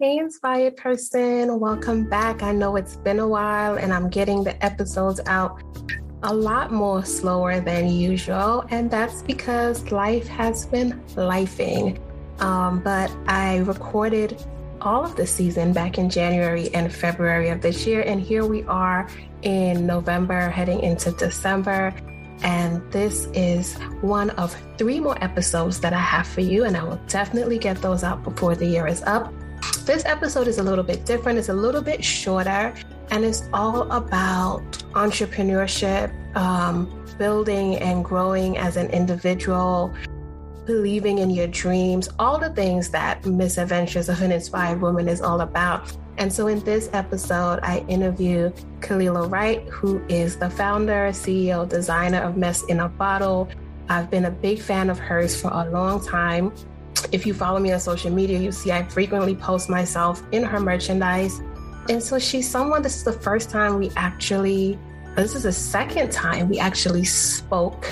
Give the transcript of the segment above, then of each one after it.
Hey, inspired person, welcome back. I know it's been a while and I'm getting the episodes out a lot more slower than usual, and that's because life has been lifing. Um, but I recorded all of the season back in January and February of this year, and here we are in November heading into December. And this is one of three more episodes that I have for you, and I will definitely get those out before the year is up. This episode is a little bit different, it's a little bit shorter, and it's all about entrepreneurship, um, building and growing as an individual, believing in your dreams, all the things that Misadventures of an Inspired Woman is all about. And so in this episode, I interview Kalila Wright, who is the founder, CEO, designer of Mess in a Bottle. I've been a big fan of hers for a long time. If you follow me on social media, you see I frequently post myself in her merchandise. And so she's someone, this is the first time we actually, this is the second time we actually spoke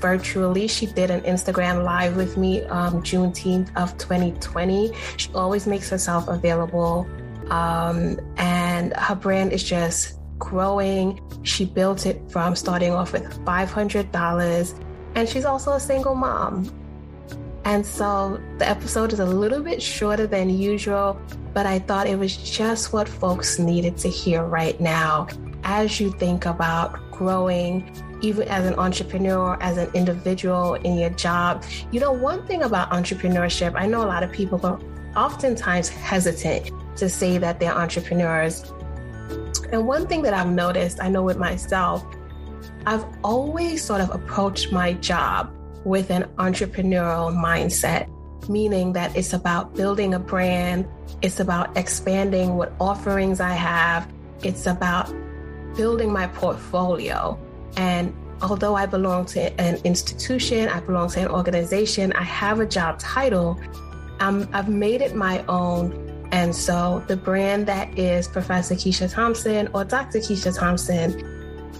virtually. She did an Instagram live with me um, Juneteenth of 2020. She always makes herself available. Um, and her brand is just growing. She built it from starting off with $500. And she's also a single mom. And so the episode is a little bit shorter than usual, but I thought it was just what folks needed to hear right now as you think about growing, even as an entrepreneur, as an individual in your job. You know, one thing about entrepreneurship, I know a lot of people are oftentimes hesitant to say that they're entrepreneurs. And one thing that I've noticed, I know with myself, I've always sort of approached my job with an entrepreneurial mindset, meaning that it's about building a brand, it's about expanding what offerings I have, it's about building my portfolio. And although I belong to an institution, I belong to an organization, I have a job title, um, I've made it my own. And so the brand that is Professor Keisha Thompson or Dr. Keisha Thompson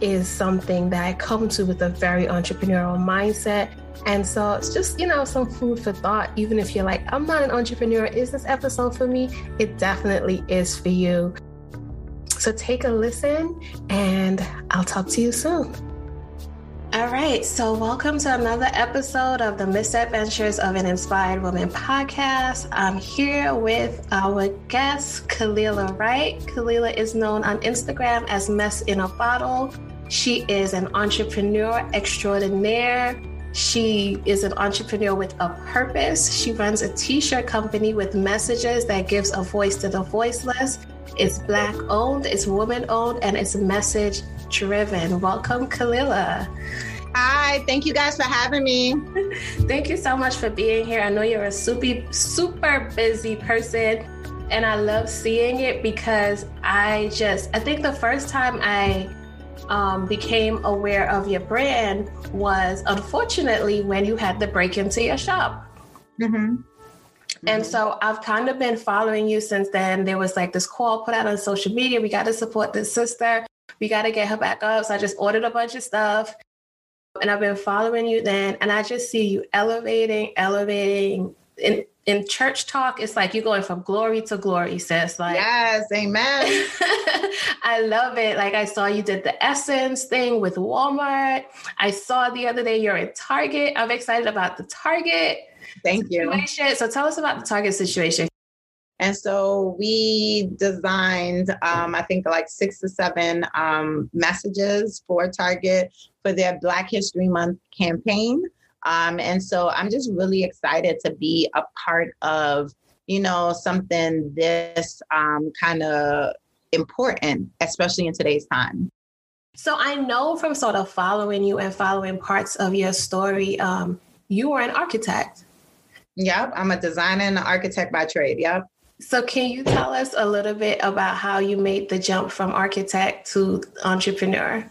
is something that I come to with a very entrepreneurial mindset. And so it's just, you know, some food for thought. Even if you're like, I'm not an entrepreneur, is this episode for me? It definitely is for you. So take a listen and I'll talk to you soon. All right, so welcome to another episode of the Misadventures of an Inspired Woman podcast. I'm here with our guest, Kalila Wright. Kalila is known on Instagram as Mess in a Bottle. She is an entrepreneur extraordinaire. She is an entrepreneur with a purpose. She runs a t-shirt company with messages that gives a voice to the voiceless. It's black owned, it's woman owned, and it's message driven. Welcome, Kalila. Hi, thank you guys for having me. thank you so much for being here. I know you're a super, super busy person, and I love seeing it because I just, I think the first time I um, became aware of your brand was unfortunately when you had to break into your shop. Mm-hmm. And so I've kind of been following you since then. There was like this call put out on social media. We got to support this sister. We got to get her back up. So I just ordered a bunch of stuff. And I've been following you then. And I just see you elevating, elevating. In, in church talk, it's like you're going from glory to glory, sis. Like Yes, amen. I love it. Like I saw you did the essence thing with Walmart. I saw the other day you're at Target. I'm excited about the Target. Thank situation. you. So tell us about the Target situation. And so we designed, um, I think, like six to seven um, messages for Target for their Black History Month campaign. Um, and so I'm just really excited to be a part of, you know, something this um, kind of important, especially in today's time. So I know from sort of following you and following parts of your story, um, you are an architect. Yep, I'm a designer and an architect by trade. Yep. So, can you tell us a little bit about how you made the jump from architect to entrepreneur?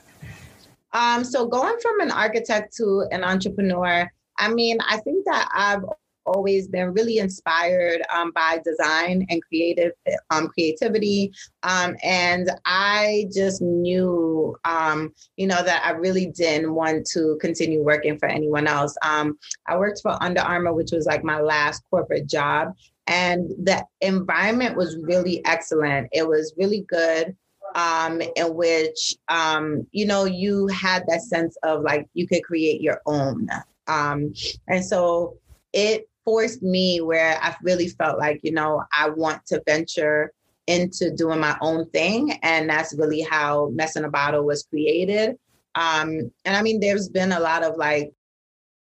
Um, so, going from an architect to an entrepreneur, I mean, I think that I've always been really inspired um, by design and creative um, creativity. Um, and I just knew, um, you know, that I really didn't want to continue working for anyone else. Um, I worked for Under Armour, which was like my last corporate job. And the environment was really excellent. It was really good um, in which um, you know you had that sense of like you could create your own. Um, and so it forced me where i really felt like you know i want to venture into doing my own thing. And that's really how mess in a bottle was created. Um, and i mean there's been a lot of like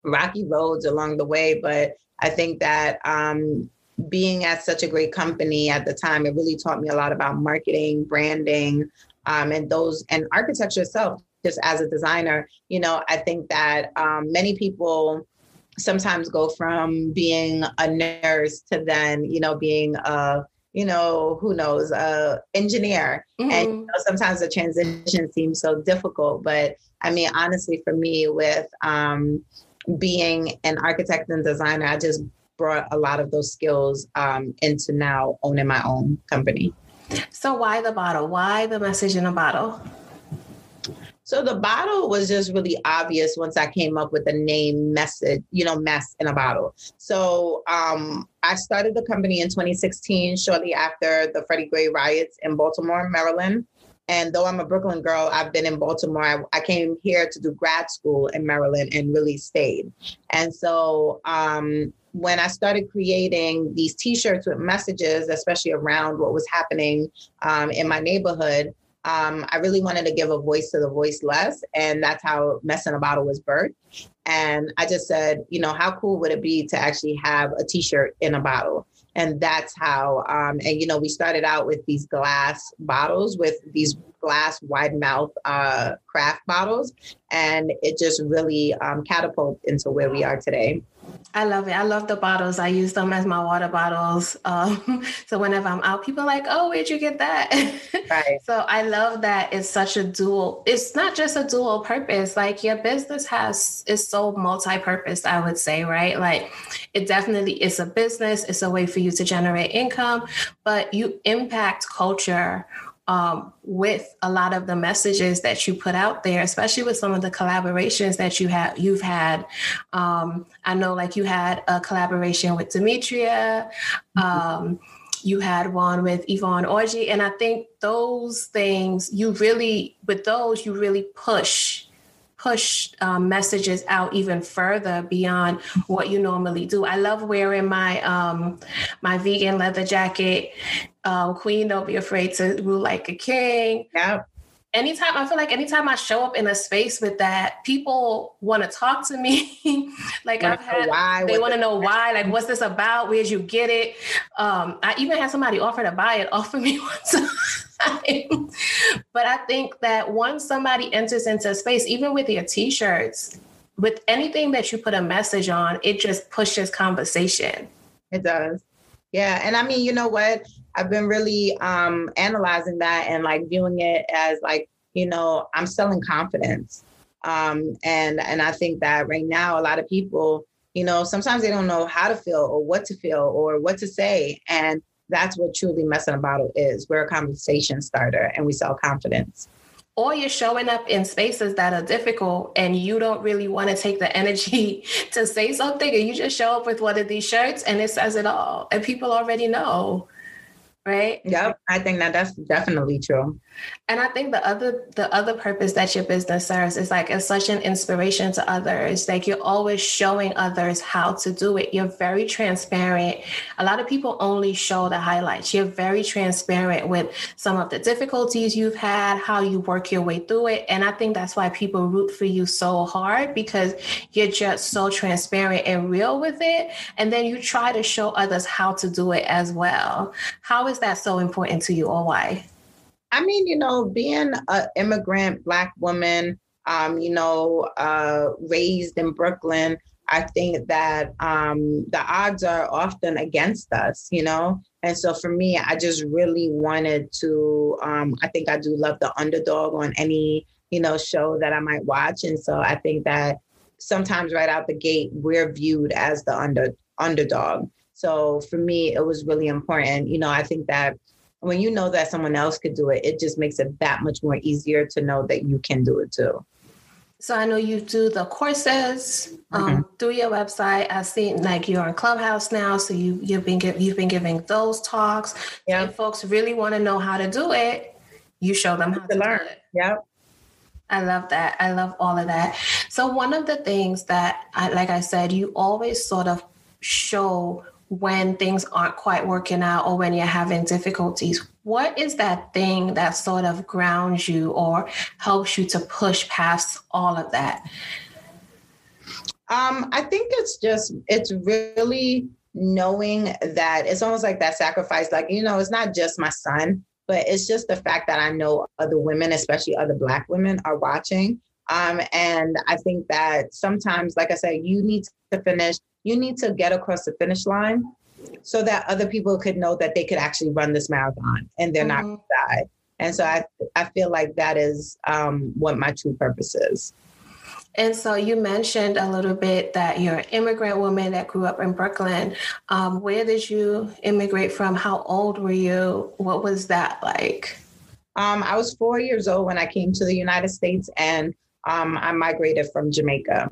rocky roads along the way but i think that um, being at such a great company at the time, it really taught me a lot about marketing, branding, um, and those and architecture itself. Just as a designer, you know, I think that um, many people sometimes go from being a nurse to then, you know, being a you know, who knows, a engineer. Mm-hmm. And you know, sometimes the transition seems so difficult. But I mean, honestly, for me, with um, being an architect and designer, I just brought a lot of those skills um, into now owning my own company. So, why the bottle? Why the message in a bottle? So the bottle was just really obvious once I came up with the name message, you know, mess in a bottle. So um, I started the company in 2016, shortly after the Freddie Gray riots in Baltimore, Maryland. And though I'm a Brooklyn girl, I've been in Baltimore. I, I came here to do grad school in Maryland and really stayed. And so um, when I started creating these T-shirts with messages, especially around what was happening um, in my neighborhood, um, I really wanted to give a voice to the voiceless, and that's how Mess in a Bottle was birthed. And I just said, you know, how cool would it be to actually have a T-shirt in a bottle? And that's how, um, and you know, we started out with these glass bottles with these glass wide mouth uh, craft bottles, and it just really um, catapulted into where we are today. I love it. I love the bottles. I use them as my water bottles. Um, so whenever I'm out, people are like, "Oh, where'd you get that?" Right. so I love that it's such a dual. It's not just a dual purpose. Like your business has is so multi-purpose. I would say, right? Like it definitely is a business. It's a way for you to generate income, but you impact culture um, with a lot of the messages that you put out there, especially with some of the collaborations that you have you've had. Um, I know, like you had a collaboration with Demetria. Um, you had one with Yvonne Orji, and I think those things you really, with those, you really push push um, messages out even further beyond what you normally do. I love wearing my um, my vegan leather jacket. Um, Queen, don't be afraid to rule like a king. Yeah. Anytime I feel like anytime I show up in a space with that, people want to talk to me. like I've had, why, they want to know why. Like, what's this about? Where'd you get it? Um, I even had somebody offer to buy it off of me once. but I think that once somebody enters into a space, even with your t-shirts, with anything that you put a message on, it just pushes conversation. It does. Yeah. And I mean, you know what? I've been really um analyzing that and like viewing it as like, you know, I'm selling confidence. Um and and I think that right now a lot of people, you know, sometimes they don't know how to feel or what to feel or what to say. And that's what truly Mess in a Bottle is. We're a conversation starter and we sell confidence. Or you're showing up in spaces that are difficult and you don't really want to take the energy to say something and you just show up with one of these shirts and it says it all. And people already know right? Yep i think that that's definitely true and i think the other the other purpose that your business serves is like it's such an inspiration to others. Like you're always showing others how to do it. You're very transparent. A lot of people only show the highlights. You're very transparent with some of the difficulties you've had how you work your way through it. And i think that's why people root for you so hard because you're just so transparent and real with it. And then you try to show others how to do it as well. How is that so important to you or why? I mean, you know, being an immigrant Black woman, um, you know, uh, raised in Brooklyn, I think that um, the odds are often against us, you know? And so for me, I just really wanted to, um, I think I do love the underdog on any, you know, show that I might watch. And so I think that sometimes right out the gate, we're viewed as the under underdog. So for me, it was really important. You know, I think that when you know that someone else could do it, it just makes it that much more easier to know that you can do it too. So I know you do the courses um, mm-hmm. through your website. I see like you're on Clubhouse now, so you you've been you've been giving those talks. Yeah. If folks really want to know how to do it, you show them how to, to learn. Yep. I love that. I love all of that. So one of the things that I like I said, you always sort of show when things aren't quite working out or when you're having difficulties. What is that thing that sort of grounds you or helps you to push past all of that? Um, I think it's just it's really knowing that it's almost like that sacrifice, like, you know, it's not just my son but it's just the fact that I know other women, especially other Black women, are watching. Um, and I think that sometimes, like I said, you need to finish, you need to get across the finish line so that other people could know that they could actually run this marathon and they're mm-hmm. not going to die. And so I, I feel like that is um, what my true purpose is. And so you mentioned a little bit that you're an immigrant woman that grew up in Brooklyn. Um, where did you immigrate from? How old were you? What was that like? Um, I was four years old when I came to the United States, and um, I migrated from Jamaica.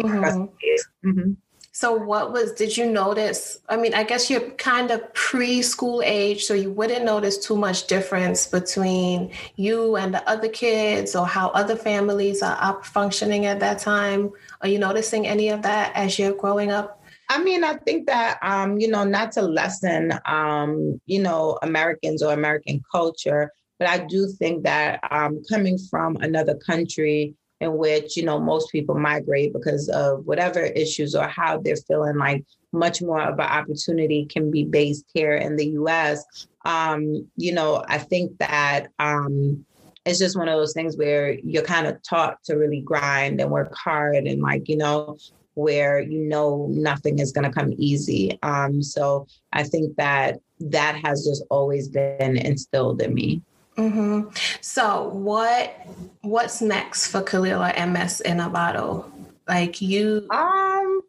Mm-hmm. Mm-hmm. So, what was, did you notice? I mean, I guess you're kind of preschool age, so you wouldn't notice too much difference between you and the other kids or how other families are functioning at that time. Are you noticing any of that as you're growing up? I mean, I think that, um, you know, not to lessen, um, you know, Americans or American culture, but I do think that um, coming from another country, in which you know most people migrate because of whatever issues or how they're feeling like much more of an opportunity can be based here in the us um, you know i think that um, it's just one of those things where you're kind of taught to really grind and work hard and like you know where you know nothing is going to come easy. Um, so i think that that has just always been instilled in me Mm-hmm. So what what's next for Kalila Mess in a bottle? Like you um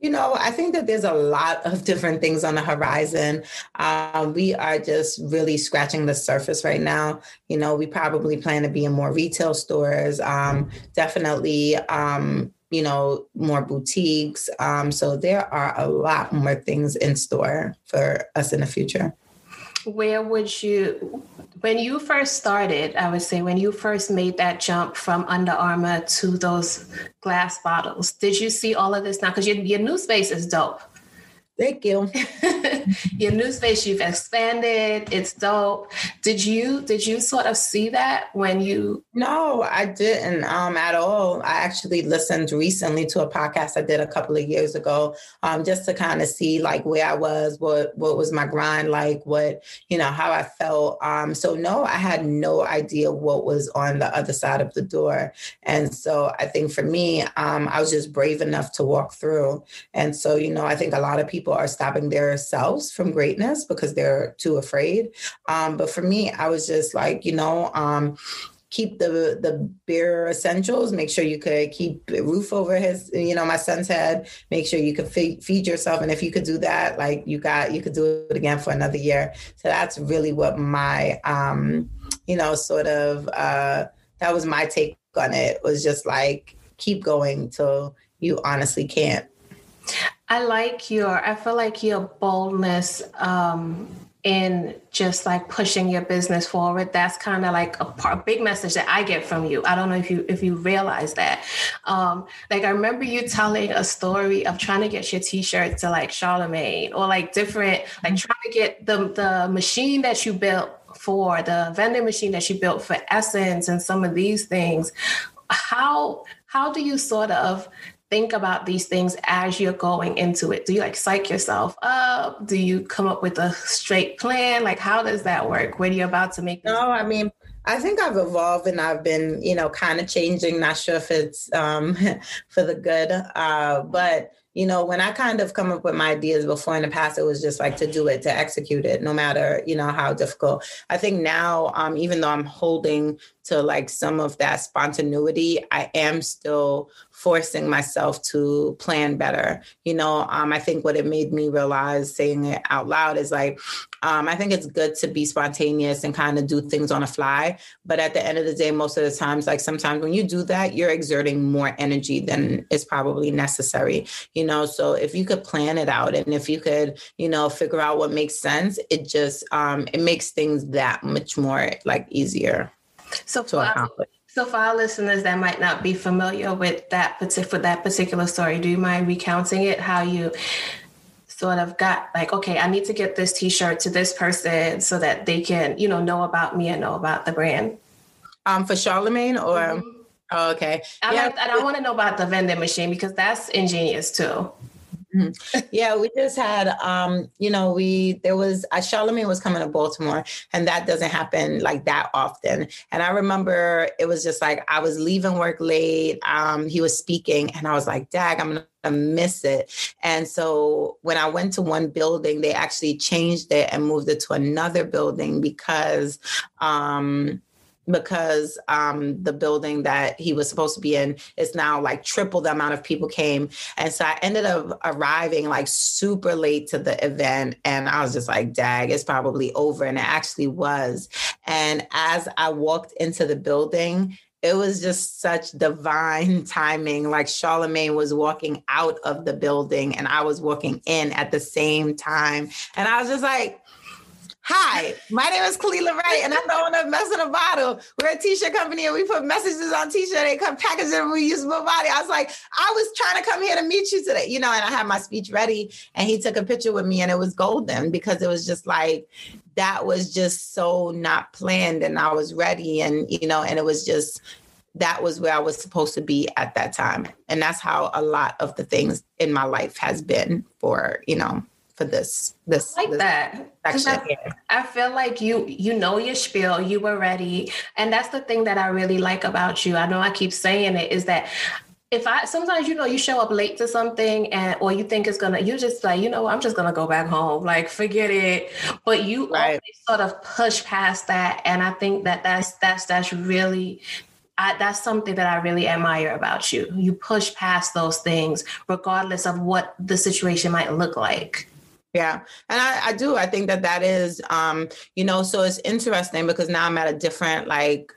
you know, I think that there's a lot of different things on the horizon. Um, we are just really scratching the surface right now. You know, we probably plan to be in more retail stores, um, definitely, um, you know, more boutiques. Um, so there are a lot more things in store for us in the future. Where would you when you first started, I would say when you first made that jump from Under Armour to those glass bottles, did you see all of this now? Because your, your new space is dope. Thank you. Your new space, you've expanded. It's dope. Did you did you sort of see that when you? No, I didn't um, at all. I actually listened recently to a podcast I did a couple of years ago, um, just to kind of see like where I was, what what was my grind like, what you know how I felt. Um, so no, I had no idea what was on the other side of the door, and so I think for me, um, I was just brave enough to walk through. And so you know, I think a lot of people people are stopping themselves from greatness because they're too afraid. Um, but for me, I was just like, you know, um, keep the the bare essentials make sure you could keep a roof over his you know my son's head make sure you could feed, feed yourself. And if you could do that like you got you could do it again for another year. So that's really what my um you know sort of uh that was my take on it was just like keep going till you honestly can't I like your, I feel like your boldness um, in just like pushing your business forward. That's kind of like a, part, big message that I get from you. I don't know if you if you realize that. Um, like I remember you telling a story of trying to get your T-shirt to like Charlemagne or like different, like mm-hmm. trying to get the the machine that you built for the vending machine that you built for Essence and some of these things. How how do you sort of think about these things as you're going into it? Do you like psych yourself up? Do you come up with a straight plan? Like, how does that work when you're about to make? No, I mean, I think I've evolved and I've been, you know, kind of changing. Not sure if it's um, for the good, uh, but you know, when I kind of come up with my ideas before in the past, it was just like to do it, to execute it, no matter, you know, how difficult. I think now, um, even though I'm holding to like some of that spontaneity, I am still forcing myself to plan better. You know, um, I think what it made me realize saying it out loud is like, um, I think it's good to be spontaneous and kind of do things on a fly. But at the end of the day, most of the times, like sometimes when you do that, you're exerting more energy than is probably necessary. You know, so if you could plan it out and if you could, you know, figure out what makes sense, it just um, it makes things that much more like easier. So to accomplish. So for our listeners that might not be familiar with that particular that particular story, do you mind recounting it? How you sort of got like, okay, I need to get this T-shirt to this person so that they can, you know, know about me and know about the brand. Um, for Charlemagne or. Mm-hmm. Oh, okay. I yeah. Like, and I want to know about the vending machine because that's ingenious too. Mm-hmm. Yeah, we just had, um, you know, we there was uh, Charlemagne was coming to Baltimore, and that doesn't happen like that often. And I remember it was just like I was leaving work late. Um, he was speaking, and I was like, "Dag, I'm gonna miss it." And so when I went to one building, they actually changed it and moved it to another building because. Um, because um, the building that he was supposed to be in is now like triple the amount of people came. And so I ended up arriving like super late to the event. And I was just like, dag, it's probably over. And it actually was. And as I walked into the building, it was just such divine timing. Like Charlemagne was walking out of the building and I was walking in at the same time. And I was just like, Hi, my name is Kalila Wright, and I'm the owner of Mess in a Bottle. We're a t-shirt company, and we put messages on t-shirt. They come packaged in reusable body. I was like, I was trying to come here to meet you today, you know. And I had my speech ready, and he took a picture with me, and it was golden because it was just like that was just so not planned, and I was ready, and you know, and it was just that was where I was supposed to be at that time, and that's how a lot of the things in my life has been for you know for this this like this that I, I, feel like you you know your spiel you were ready and that's the thing that i really like about you i know i keep saying it is that if I sometimes you know you show up late to something and or you think it's gonna you just like you know I'm just gonna go back home like forget it but you right. sort of push past that and I think that that's that's that's really I, that's something that I really admire about you. You push past those things, regardless of what the situation might look like. Yeah. And I, I do. I think that that is, um, you know, so it's interesting because now I'm at a different, like,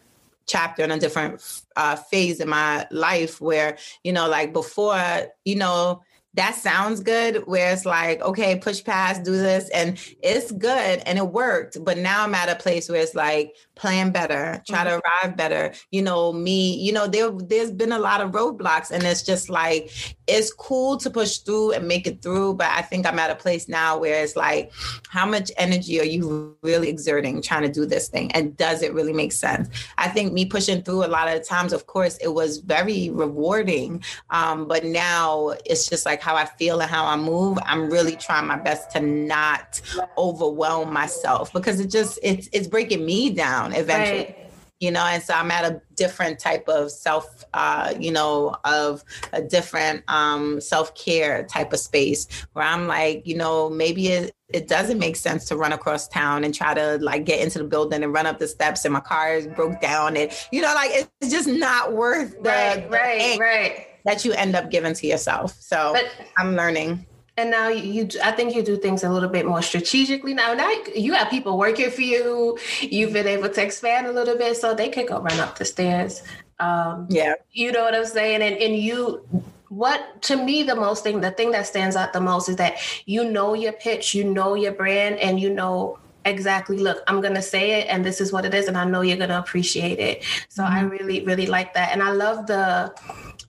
chapter in a different uh, phase in my life where, you know, like before, you know, that sounds good where it's like okay push past do this and it's good and it worked but now i'm at a place where it's like plan better, try mm-hmm. to arrive better. You know, me, you know, there there's been a lot of roadblocks and it's just like it's cool to push through and make it through, but I think I'm at a place now where it's like how much energy are you really exerting trying to do this thing and does it really make sense? I think me pushing through a lot of times of course it was very rewarding, um, but now it's just like how I feel and how I move. I'm really trying my best to not overwhelm myself because it just it's it's breaking me down eventually. Right. You know, and so I'm at a different type of self, uh, you know, of a different um, self care type of space where I'm like, you know, maybe it, it doesn't make sense to run across town and try to like get into the building and run up the steps and my car is broke down and you know like it's just not worth the right the right right that you end up giving to yourself so but, i'm learning and now you, I think you do things a little bit more strategically now. Now you have people working for you. You've been able to expand a little bit, so they could go run up the stairs. Um, yeah, you know what I'm saying. And and you, what to me the most thing, the thing that stands out the most is that you know your pitch, you know your brand, and you know exactly look i'm going to say it and this is what it is and i know you're going to appreciate it so mm-hmm. i really really like that and i love the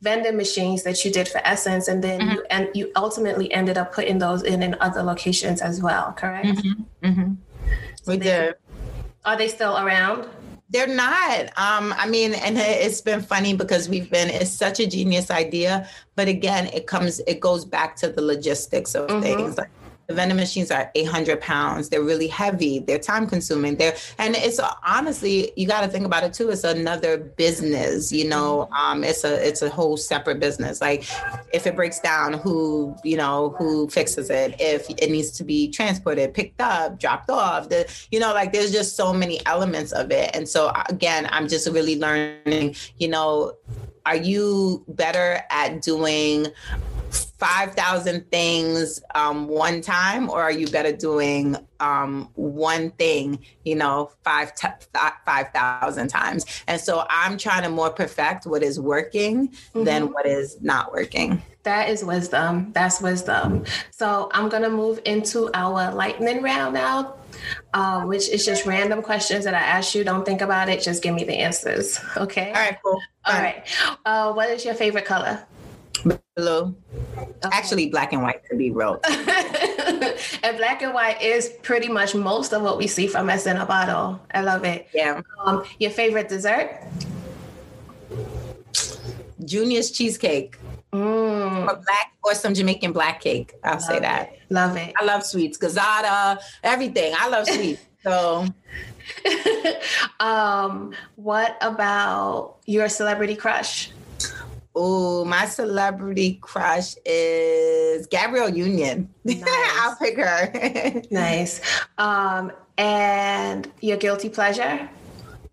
vending machines that you did for Essence, and then mm-hmm. you and you ultimately ended up putting those in in other locations as well. Correct? Mm-hmm. Mm-hmm. we they, did. Are they still around? They're not. Um, I mean, and it's been funny because we've been. It's such a genius idea, but again, it comes. It goes back to the logistics of mm-hmm. things. Like the vending machines are 800 pounds. They're really heavy. They're time consuming. They're and it's honestly you got to think about it too. It's another business. You know, um, it's a it's a whole separate business. Like if it breaks down, who you know who fixes it? If it needs to be transported, picked up, dropped off. The you know like there's just so many elements of it. And so again, I'm just really learning. You know are you better at doing 5,000 things um, one time, or are you better doing um, one thing, you know, five t- 5,000 times? And so I'm trying to more perfect what is working mm-hmm. than what is not working. That is wisdom. That's wisdom. So I'm going to move into our lightning round now. Uh, which is just random questions that I ask you. Don't think about it. Just give me the answers. Okay. All right. Cool. All right. Uh, what is your favorite color? Blue. Okay. Actually, black and white to be real. and black and white is pretty much most of what we see from us in a bottle. I love it. Yeah. Um, your favorite dessert? Junior's cheesecake. Mm. Or black or some Jamaican black cake. I'll love say that. It. Love it. I love sweets. Gizzada, everything. I love sweets. so um, what about your celebrity crush? Oh, my celebrity crush is Gabrielle Union. Nice. I'll pick her. nice. Um, and your guilty pleasure?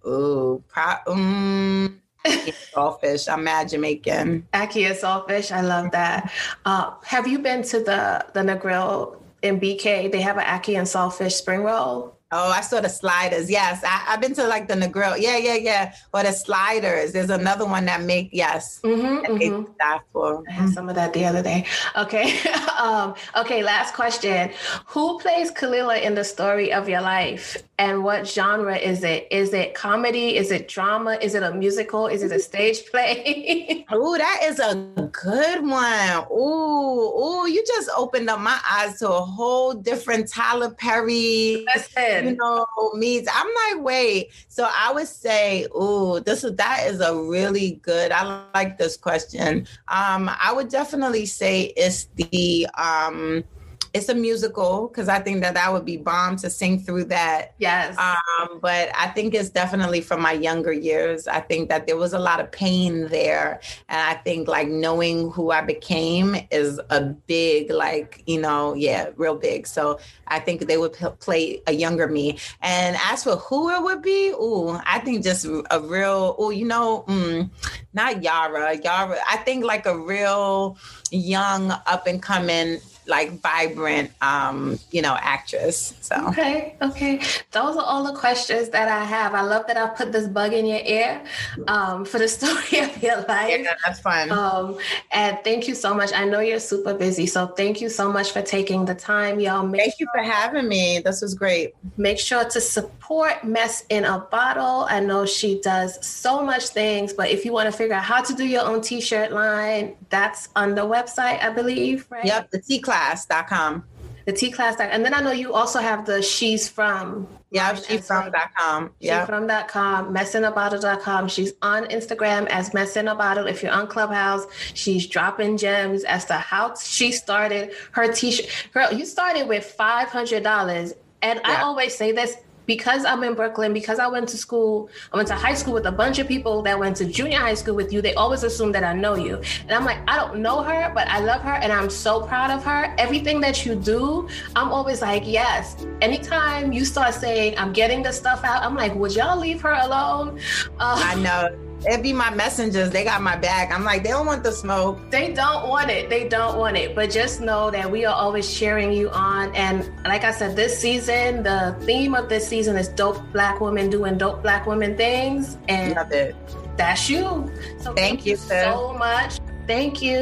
Oh, pro- um, saltfish. I'm mad Jamaican. And saltfish. I love that. Uh, have you been to the the Negril in BK? They have an ackee and saltfish spring roll. Oh, I saw the sliders. Yes, I, have been to like the Negril. Yeah, yeah, yeah. Or the sliders. There's another one that make yes. Mm-hmm, mm-hmm. for. I had some of that the other day. Okay. um, okay. Last question. Who plays Kalila in the story of your life, and what genre is it? Is it comedy? Is it drama? Is it a musical? Is it a stage play? oh, that is a good one. Oh, oh, you just opened up my eyes to a whole different Tyler Perry. Listen you know, means I'm like, wait. So I would say, oh, this is that is a really good. I like this question. Um, I would definitely say it's the um it's a musical because I think that that would be bomb to sing through that. Yes. Um, but I think it's definitely from my younger years. I think that there was a lot of pain there, and I think like knowing who I became is a big, like you know, yeah, real big. So I think they would p- play a younger me. And as for who it would be, ooh, I think just a real, oh, you know, mm, not Yara, Yara. I think like a real young up and coming like vibrant um you know actress so. Okay okay. Those are all the questions that i have. I love that i put this bug in your ear um for the story of your life. Yeah that's fun. Um and thank you so much. I know you're super busy so thank you so much for taking the time y'all. Make thank sure, you for having me. This was great. Make sure to support mess in a bottle. I know she does so much things but if you want to figure out how to do your own t-shirt line that's on the website i believe right? Yep the t class class.com. The T class. And then I know you also have the she's from. Yeah, she's from.com. Yeah. She's from.com, messinabottle.com. She's on Instagram as messinabottle. If you're on Clubhouse, she's dropping gems as to how she started her t-shirt. Girl, you started with $500. And yeah. I always say this because I'm in Brooklyn, because I went to school, I went to high school with a bunch of people that went to junior high school with you, they always assume that I know you. And I'm like, I don't know her, but I love her and I'm so proud of her. Everything that you do, I'm always like, yes. Anytime you start saying, I'm getting the stuff out, I'm like, would y'all leave her alone? Uh, I know it be my messengers. They got my back. I'm like, they don't want the smoke. They don't want it. They don't want it. But just know that we are always cheering you on. And like I said, this season, the theme of this season is dope black women doing dope black women things. And Love it. That's you. So thank, thank you so much. Thank you.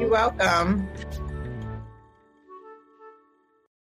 You're welcome.